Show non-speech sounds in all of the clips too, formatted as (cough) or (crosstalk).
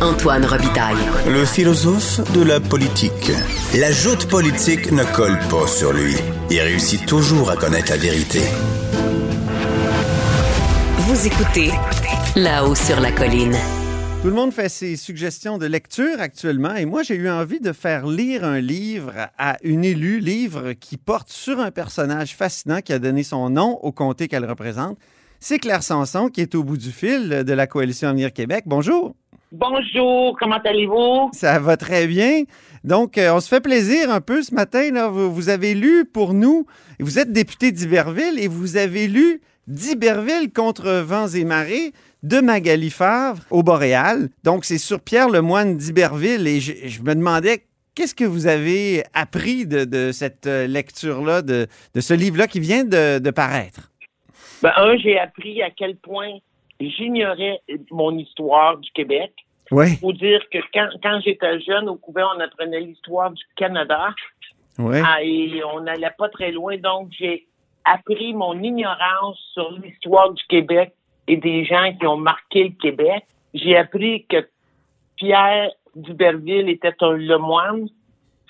Antoine Robitaille. Le philosophe de la politique. La joute politique ne colle pas sur lui. Il réussit toujours à connaître la vérité. Vous écoutez là-haut sur la colline. Tout le monde fait ses suggestions de lecture actuellement et moi j'ai eu envie de faire lire un livre à une élue, livre qui porte sur un personnage fascinant qui a donné son nom au comté qu'elle représente. C'est Claire Sanson qui est au bout du fil de la coalition Avenir Québec. Bonjour. Bonjour, comment allez-vous? Ça va très bien. Donc, euh, on se fait plaisir un peu ce matin. Là. Vous, vous avez lu pour nous, vous êtes député d'Iberville et vous avez lu d'Iberville contre vents et marées de Magali Favre au Boréal. Donc, c'est sur Pierre Lemoine d'Iberville et je, je me demandais qu'est-ce que vous avez appris de, de cette euh, lecture-là, de, de ce livre-là qui vient de, de paraître? Ben, un, j'ai appris à quel point j'ignorais mon histoire du Québec. Oui. Faut dire que quand, quand j'étais jeune, au couvent, on apprenait l'histoire du Canada Oui. ah, et on n'allait pas très loin. Donc, j'ai appris mon ignorance sur l'histoire du Québec et des gens qui ont marqué le Québec. J'ai appris que Pierre Duberville était un lemoine,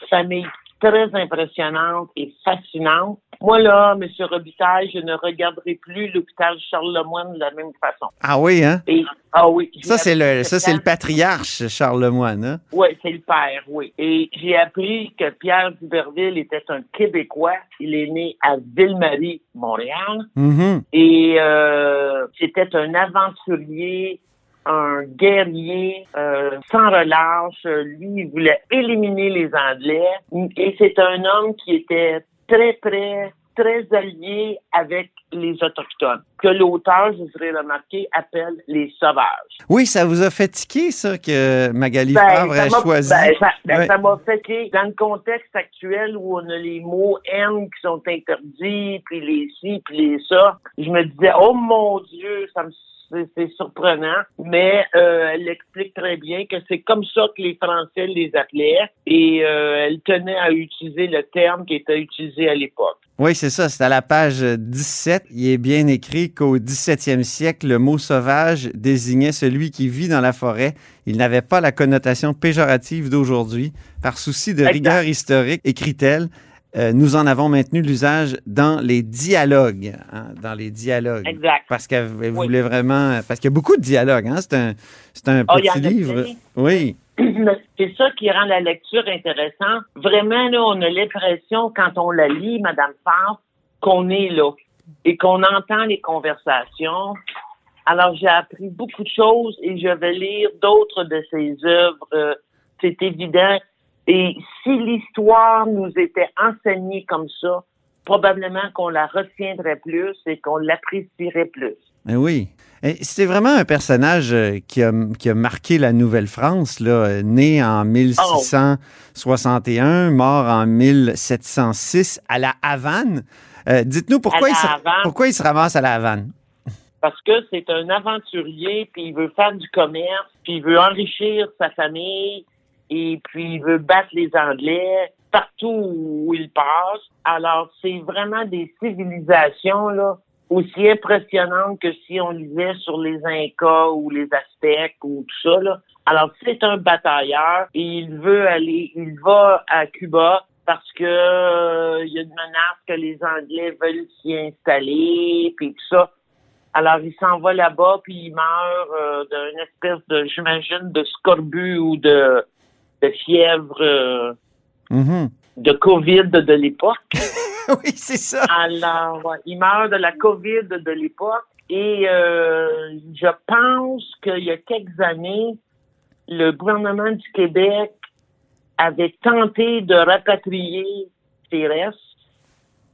famille très impressionnante et fascinante. Moi, là, M. Robitaille, je ne regarderai plus l'hôpital Charles-Lemoine de la même façon. Ah oui, hein? Et, ah oui. Ça, c'est le, ça, c'est le patriarche, Charles Lemoine. Hein? Oui, c'est le père, oui. Et j'ai appris que Pierre Duberville était un Québécois. Il est né à Ville-Marie, Montréal. Mhm. Et euh, c'était un aventurier, un guerrier, euh, sans relâche. Lui, il voulait éliminer les Anglais. Et c'est un homme qui était très, très, très allié avec les Autochtones, que l'auteur, je voudrais remarquer, appelle les sauvages. Oui, ça vous a fait tiquer, ça, que Magali Ben, Favre m'a- choisi. ben, ça ben, Ouais. ça m'a fait que dans le contexte actuel où on a les mots haine qui sont interdits, puis les ci, puis les ça, je me disais, oh mon Dieu, ça me c'est surprenant, mais euh, elle explique très bien que c'est comme ça que les Français les appelaient et euh, elle tenait à utiliser le terme qui était utilisé à l'époque. Oui, c'est ça. C'est à la page 17. Il est bien écrit qu'au 17e siècle, le mot sauvage désignait celui qui vit dans la forêt. Il n'avait pas la connotation péjorative d'aujourd'hui. Par souci de Exact. rigueur historique, écrit-elle, euh, nous en avons maintenu l'usage dans les dialogues. hein, dans les dialogues. Exact. Parce qu'elle elle Oui. voulait vraiment. Parce qu'il y a beaucoup de dialogues. Hein? C'est un, c'est un en petit livre. Oui. c'est ça qui rend la lecture intéressante. Vraiment, là, on a l'impression, quand on la lit, Madame Favre, qu'on est là et qu'on entend les conversations. Alors, j'ai appris beaucoup de choses et je vais lire d'autres de ses œuvres. euh, c'est évident. Et si l'histoire nous était enseignée comme ça, probablement qu'on la retiendrait plus et qu'on l'apprécierait plus. Eh oui. Et C'était vraiment un personnage euh, qui a, qui a marqué la Nouvelle-France, euh, né en 1661, mort en 1706 à la Havane. Euh, Dites-nous pourquoi, il se- pourquoi il se ramasse à la Havane? parce que c'est un aventurier, puis il veut faire du commerce, puis il veut enrichir sa famille, et puis il veut battre les Anglais partout où il passe. Alors, c'est vraiment des civilisations, là, aussi impressionnantes que si on lisait sur les Incas ou les Aztèques ou tout ça, là. Alors, c'est un batailleur et il veut aller, il va à Cuba parce que euh, il y a une menace que les Anglais veulent s'y installer, puis tout ça. Alors, il s'en va là-bas, puis il meurt euh, d'une espèce de, j'imagine, de scorbut ou de, de fièvre euh, Mhm. de COVID de l'époque. (laughs) oui, c'est ça. Alors, il meurt de la COVID de l'époque. Et euh, je pense qu'il y a quelques années, le gouvernement du Québec avait tenté de rapatrier ses restes,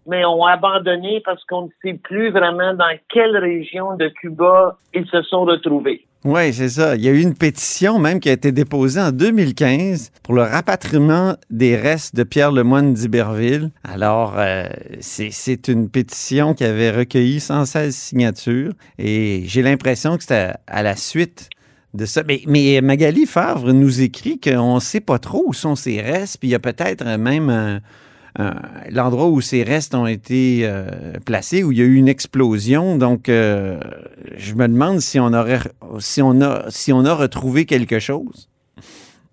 mais ont abandonné parce qu'on ne sait plus vraiment dans quelle région de Cuba ils se sont retrouvés. Oui, c'est ça. Il y a eu une pétition même qui a été déposée en 2015 pour le rapatriement des restes de Pierre Lemoine d'Iberville. Alors, euh, c'est une pétition qui avait recueilli 116 signatures et j'ai l'impression que c'était à la suite de ça. Mais, Magali Favre nous écrit qu'on ne sait pas trop où sont ses restes, puis il y a peut-être même l'endroit où ces restes ont été euh, placés, où il y a eu une explosion. Donc, euh, je me demande si on aurait, si on a, si on a retrouvé quelque chose.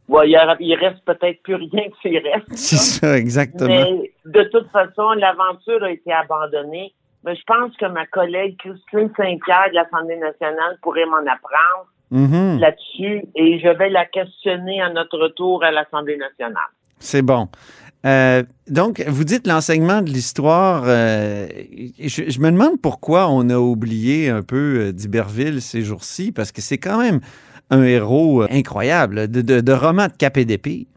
Ouais, il, reste peut-être plus rien que ces restes. C'est ça, exactement. Mais de toute façon, l'aventure a été abandonnée. Mais je pense que ma collègue Christine Saint-Pierre de l'Assemblée nationale pourrait m'en apprendre Mhm. là-dessus et je vais la questionner à notre retour à l'Assemblée nationale. C'est bon. Euh, donc, vous dites l'enseignement de l'histoire. euh, je, je me demande pourquoi on a oublié un peu euh, d'Iberville ces jours-ci, parce que c'est quand même un héros incroyable de, de, de roman de cap et d'épée.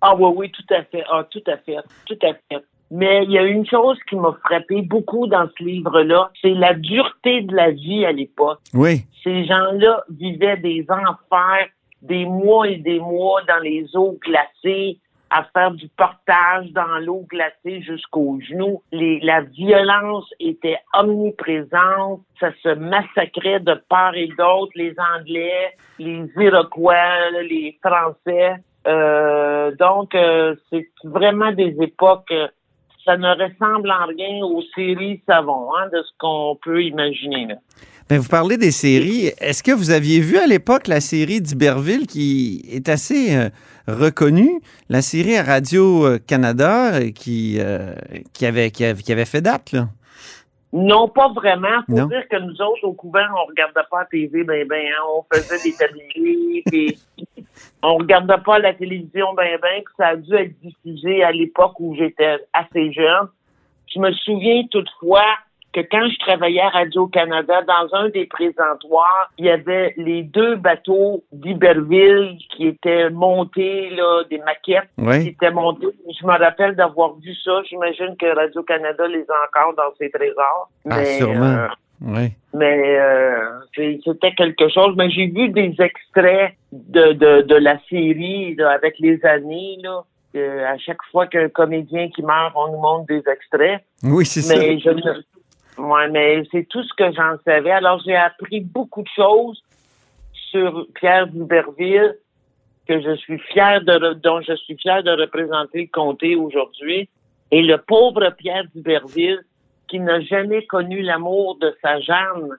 Ah oui, oui, tout à fait. Ah, tout à fait. Tout à fait. Mais il y a une chose qui m'a frappé beaucoup dans ce livre-là, c'est la dureté de la vie à l'époque. Oui, Ces gens-là vivaient des enfers, des mois et des mois dans les eaux glacées, à faire du portage dans l'eau glacée jusqu'aux genoux. La violence était omniprésente. Ça se massacrait de part et d'autre. Les Anglais, les Iroquois, les Français. Euh, donc, euh, c'est vraiment des époques... euh, ça ne ressemble en rien aux séries savon, hein, de ce qu'on peut imaginer. Là. Ben, vous parlez des séries. Est-ce que vous aviez vu à l'époque la série d'Iberville qui est assez euh, reconnue, la série à Radio-Canada euh, qui, euh, qui, avait, qui, avait, qui avait fait date, là? Non, pas vraiment. Faut Non. dire que nous autres, au couvent, on regardait pas la TV, ben ben, hein, on faisait des tabliers, puis (laughs) on regardait pas la télévision, ben ben, puis ça a dû être diffusé à l'époque où j'étais assez jeune. Je me souviens toutefois que quand je travaillais à Radio-Canada, dans un des présentoirs, il y avait les deux bateaux d'Iberville qui étaient montés, là, des maquettes qui étaient montées. Je me rappelle d'avoir vu ça. J'imagine que Radio-Canada les a encore dans ses trésors. Ah, Mais, sûrement. euh, Oui. mais euh, c'était quelque chose. Mais j'ai vu des extraits de, de, de la série là, avec les années. Là, Euh, à chaque fois qu'un comédien qui meurt, on nous montre des extraits. Oui, c'est ça. Mais je ne- Ouais, mais c'est tout ce que j'en savais. Alors, j'ai appris beaucoup de choses sur Pierre d'Iberville que je suis fier de, dont je suis fier de représenter le comté aujourd'hui. Et le pauvre Pierre d'Iberville, qui n'a jamais connu l'amour de sa Jeanne,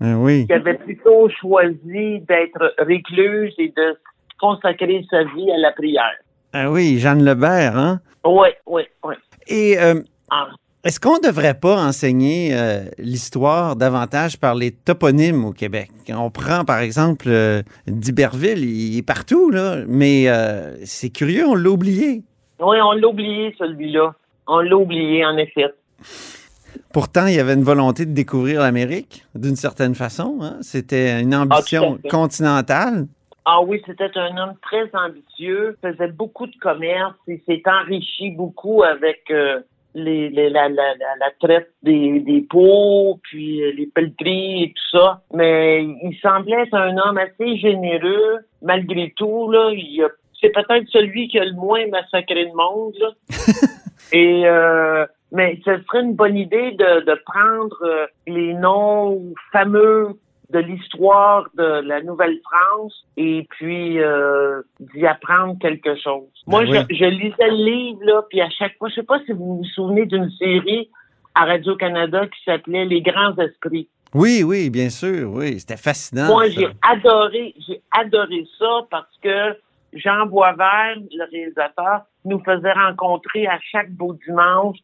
oui. qui avait plutôt choisi d'être récluse et de consacrer sa vie à la prière. Ah oui, Jeanne Lebert, hein? Oui, oui, oui. Et euh, Ah. Est-ce qu'on ne devrait pas enseigner euh, l'histoire davantage par les toponymes au Québec? On prend, par exemple, euh, d'Iberville, il est partout, là, mais euh, c'est curieux, on l'a oublié. Oui, on l'a oublié, celui-là. On l'a oublié, en effet. Pourtant, il y avait une volonté de découvrir l'Amérique, d'une certaine façon. hein. C'était une ambition à fait. continentale. Ah oui, c'était un homme très ambitieux, faisait beaucoup de commerce et s'est enrichi beaucoup avec euh, les, les- la, la, la, la traite des, des pots, puis euh, les pelleteries et tout ça. Mais il semblait être un homme assez généreux. Malgré tout, là, il a- c'est peut-être celui qui a le moins massacré de monde. Là. (laughs) Et euh, mais ce serait une bonne idée de, de prendre euh, les noms fameux de l'histoire de la Nouvelle-France et puis euh, d'y apprendre quelque chose. Moi, Ben je, je lisais le livre, là, puis à chaque fois, je sais pas si vous vous souvenez d'une série à Radio-Canada qui s'appelait Les Grands Esprits. Oui, oui, bien sûr, oui. C'était fascinant. Moi, j'ai adoré, j'ai adoré ça parce que Jean Boisvert, le réalisateur, nous faisait rencontrer à chaque beau dimanche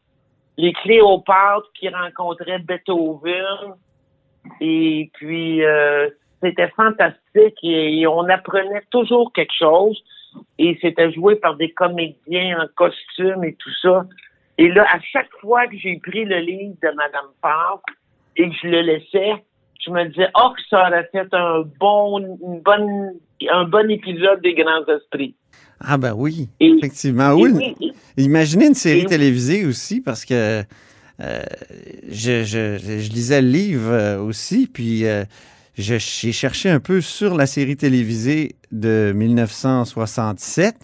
les Cléopâtres qui rencontraient Beethoven. Et puis, euh, c'était fantastique et, on apprenait toujours quelque chose. Et c'était joué par des comédiens en costume et tout ça. Et là, à chaque fois que j'ai pris le livre de Madame Favre et que je le laissais, je me disais, oh, que ça aurait fait un bon, une bonne, un bon épisode des Grands Esprits. Ah ben oui, Et- effectivement. Et Oui, et- Imaginez une série télévisée aussi, parce que je, je- je lisais le livre euh, aussi, puis euh, j'ai cherché un peu sur la série télévisée de 1967.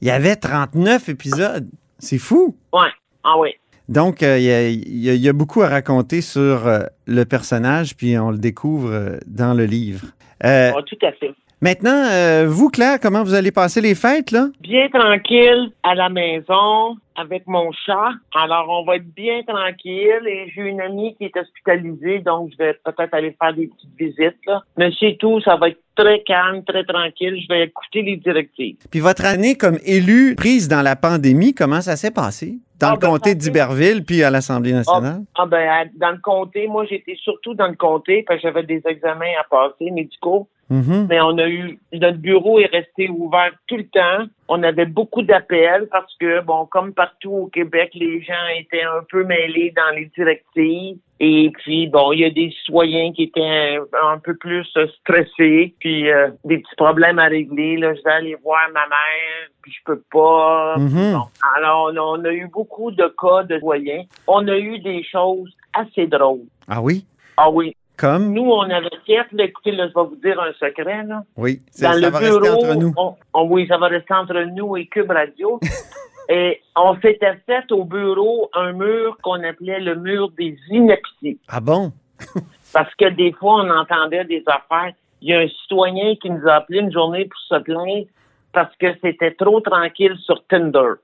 Il y avait 39 épisodes. C'est fou. ouais, ah oui. Donc, euh, il y, a, y y beaucoup à raconter sur euh, le personnage, puis on le découvre euh, dans le livre. Euh, Ah, tout à fait. Maintenant, euh, vous, Claire, comment vous allez passer les fêtes, là? Bien tranquille à la maison avec mon chat. Alors, on va être bien tranquille et j'ai une amie qui est hospitalisée, donc je vais peut-être aller faire des petites visites, là. Mais c'est tout, ça va être très calme, très tranquille. Je vais écouter les directives. Puis votre année comme élu prise dans la pandémie, comment ça s'est passé? Dans Ah, le ben, comté d'Iberville, puis à l'Assemblée nationale? Ah ben, à- dans le comté, moi j'étais surtout dans le comté parce que j'avais des examens à passer médicaux. Mhm. Mais on a eu notre bureau est resté ouvert tout le temps. On avait beaucoup d'appels parce que bon, comme partout au Québec, les gens étaient un peu mêlés dans les directives. Et puis bon, il y a des citoyens qui étaient un, un peu plus stressés, puis euh, des petits problèmes à régler. Là, je vais aller voir ma mère, puis je peux pas. Mhm. Bon. Alors on a, on a eu beaucoup de cas de citoyens. On a eu des choses assez drôles. Ah oui? Ah oui. Comme? Nous, on avait fait, là, écoutez, là, je vais vous dire un secret, là. Oui, Dans ça le va bureau, rester entre nous. on- on- oui, ça va rester entre nous et Cube Radio. (laughs) et on s'était fait au bureau un mur qu'on appelait le mur des inepties. Ah bon? (laughs) Parce que des fois, on entendait des affaires. Il y a un citoyen qui nous a appelé une journée pour se plaindre parce que c'était trop tranquille sur Tinder.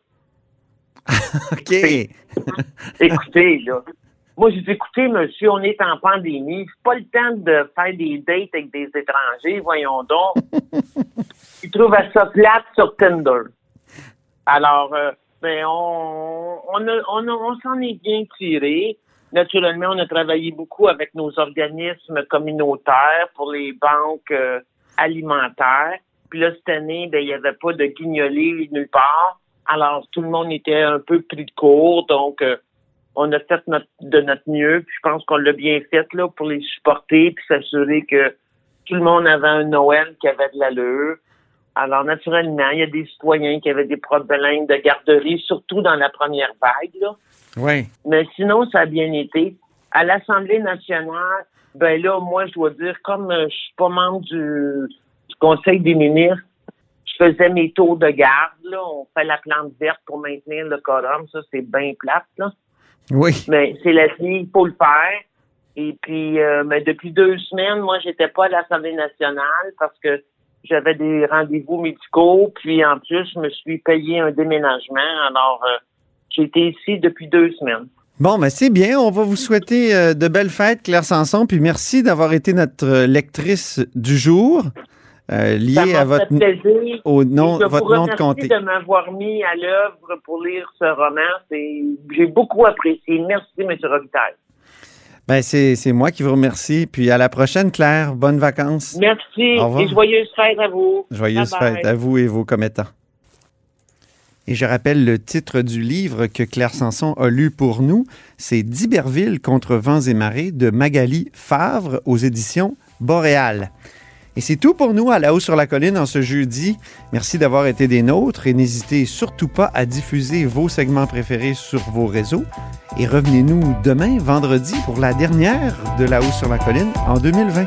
(laughs) OK. Écoutez, là. Moi, j'ai dit, écoutez, monsieur, on est en pandémie. C'est pas le temps de faire des dates avec des étrangers, voyons donc. (laughs) Il trouve ça plate sur Tinder. Alors, euh, ben, on, on, a- on, a- on s'en est bien tiré. Naturellement, on a travaillé beaucoup avec nos organismes communautaires pour les banques euh, alimentaires. Puis là, cette année, ben, il n'y avait pas de guignolés nulle part. Alors, tout le monde était un peu pris de court. Donc, euh, on a fait notre, de notre mieux. Puis je pense qu'on l'a bien fait là pour les supporter puis s'assurer que tout le monde avait un Noël qui avait de l'allure. Alors, naturellement, il y a des citoyens qui avaient des problèmes de garderie, surtout dans la première vague. Là. Oui. Mais sinon, ça a bien été. À l'Assemblée nationale, ben là, moi, je dois dire, comme euh, je suis pas membre du, du Conseil des ministres, je faisais mes tours de garde. Là. On fait la plante verte pour maintenir le quorum. Ça, c'est bien plate. Là. Oui. Mais c'est la vie, il faut le faire. Et puis, euh, mais depuis deux semaines, moi, j'étais pas à l'Assemblée nationale parce que j'avais des rendez-vous médicaux. Puis, en plus, je me suis payé un déménagement. Alors, euh, j'ai été ici depuis deux semaines. Bon, ben c'est bien. On va vous souhaiter euh, de belles fêtes, Claire Sanson. Puis merci d'avoir été notre euh, lectrice du jour, euh, m'a à votre, fait plaisir. au nom, je votre nom de comté. de m'avoir mis à l'œuvre pour lire ce roman. J'ai beaucoup apprécié. Merci, M. Robitaille. Ben, c'est moi qui vous remercie. Puis à la prochaine, Claire. Bonnes vacances. Merci et joyeuses fêtes à vous. Joyeuses Bye bye. fêtes à vous et vos commettants. Et je rappelle le titre du livre que Claire Sanson a lu pour nous. C'est D'Iberville contre vents et marées de Magali Favre aux éditions Boréal. Et c'est tout pour nous à la haut sur la colline en ce jeudi. Merci d'avoir été des nôtres et n'hésitez surtout pas à diffuser vos segments préférés sur vos réseaux. Et revenez-nous demain, vendredi, pour la dernière de la haut sur la colline en 2020.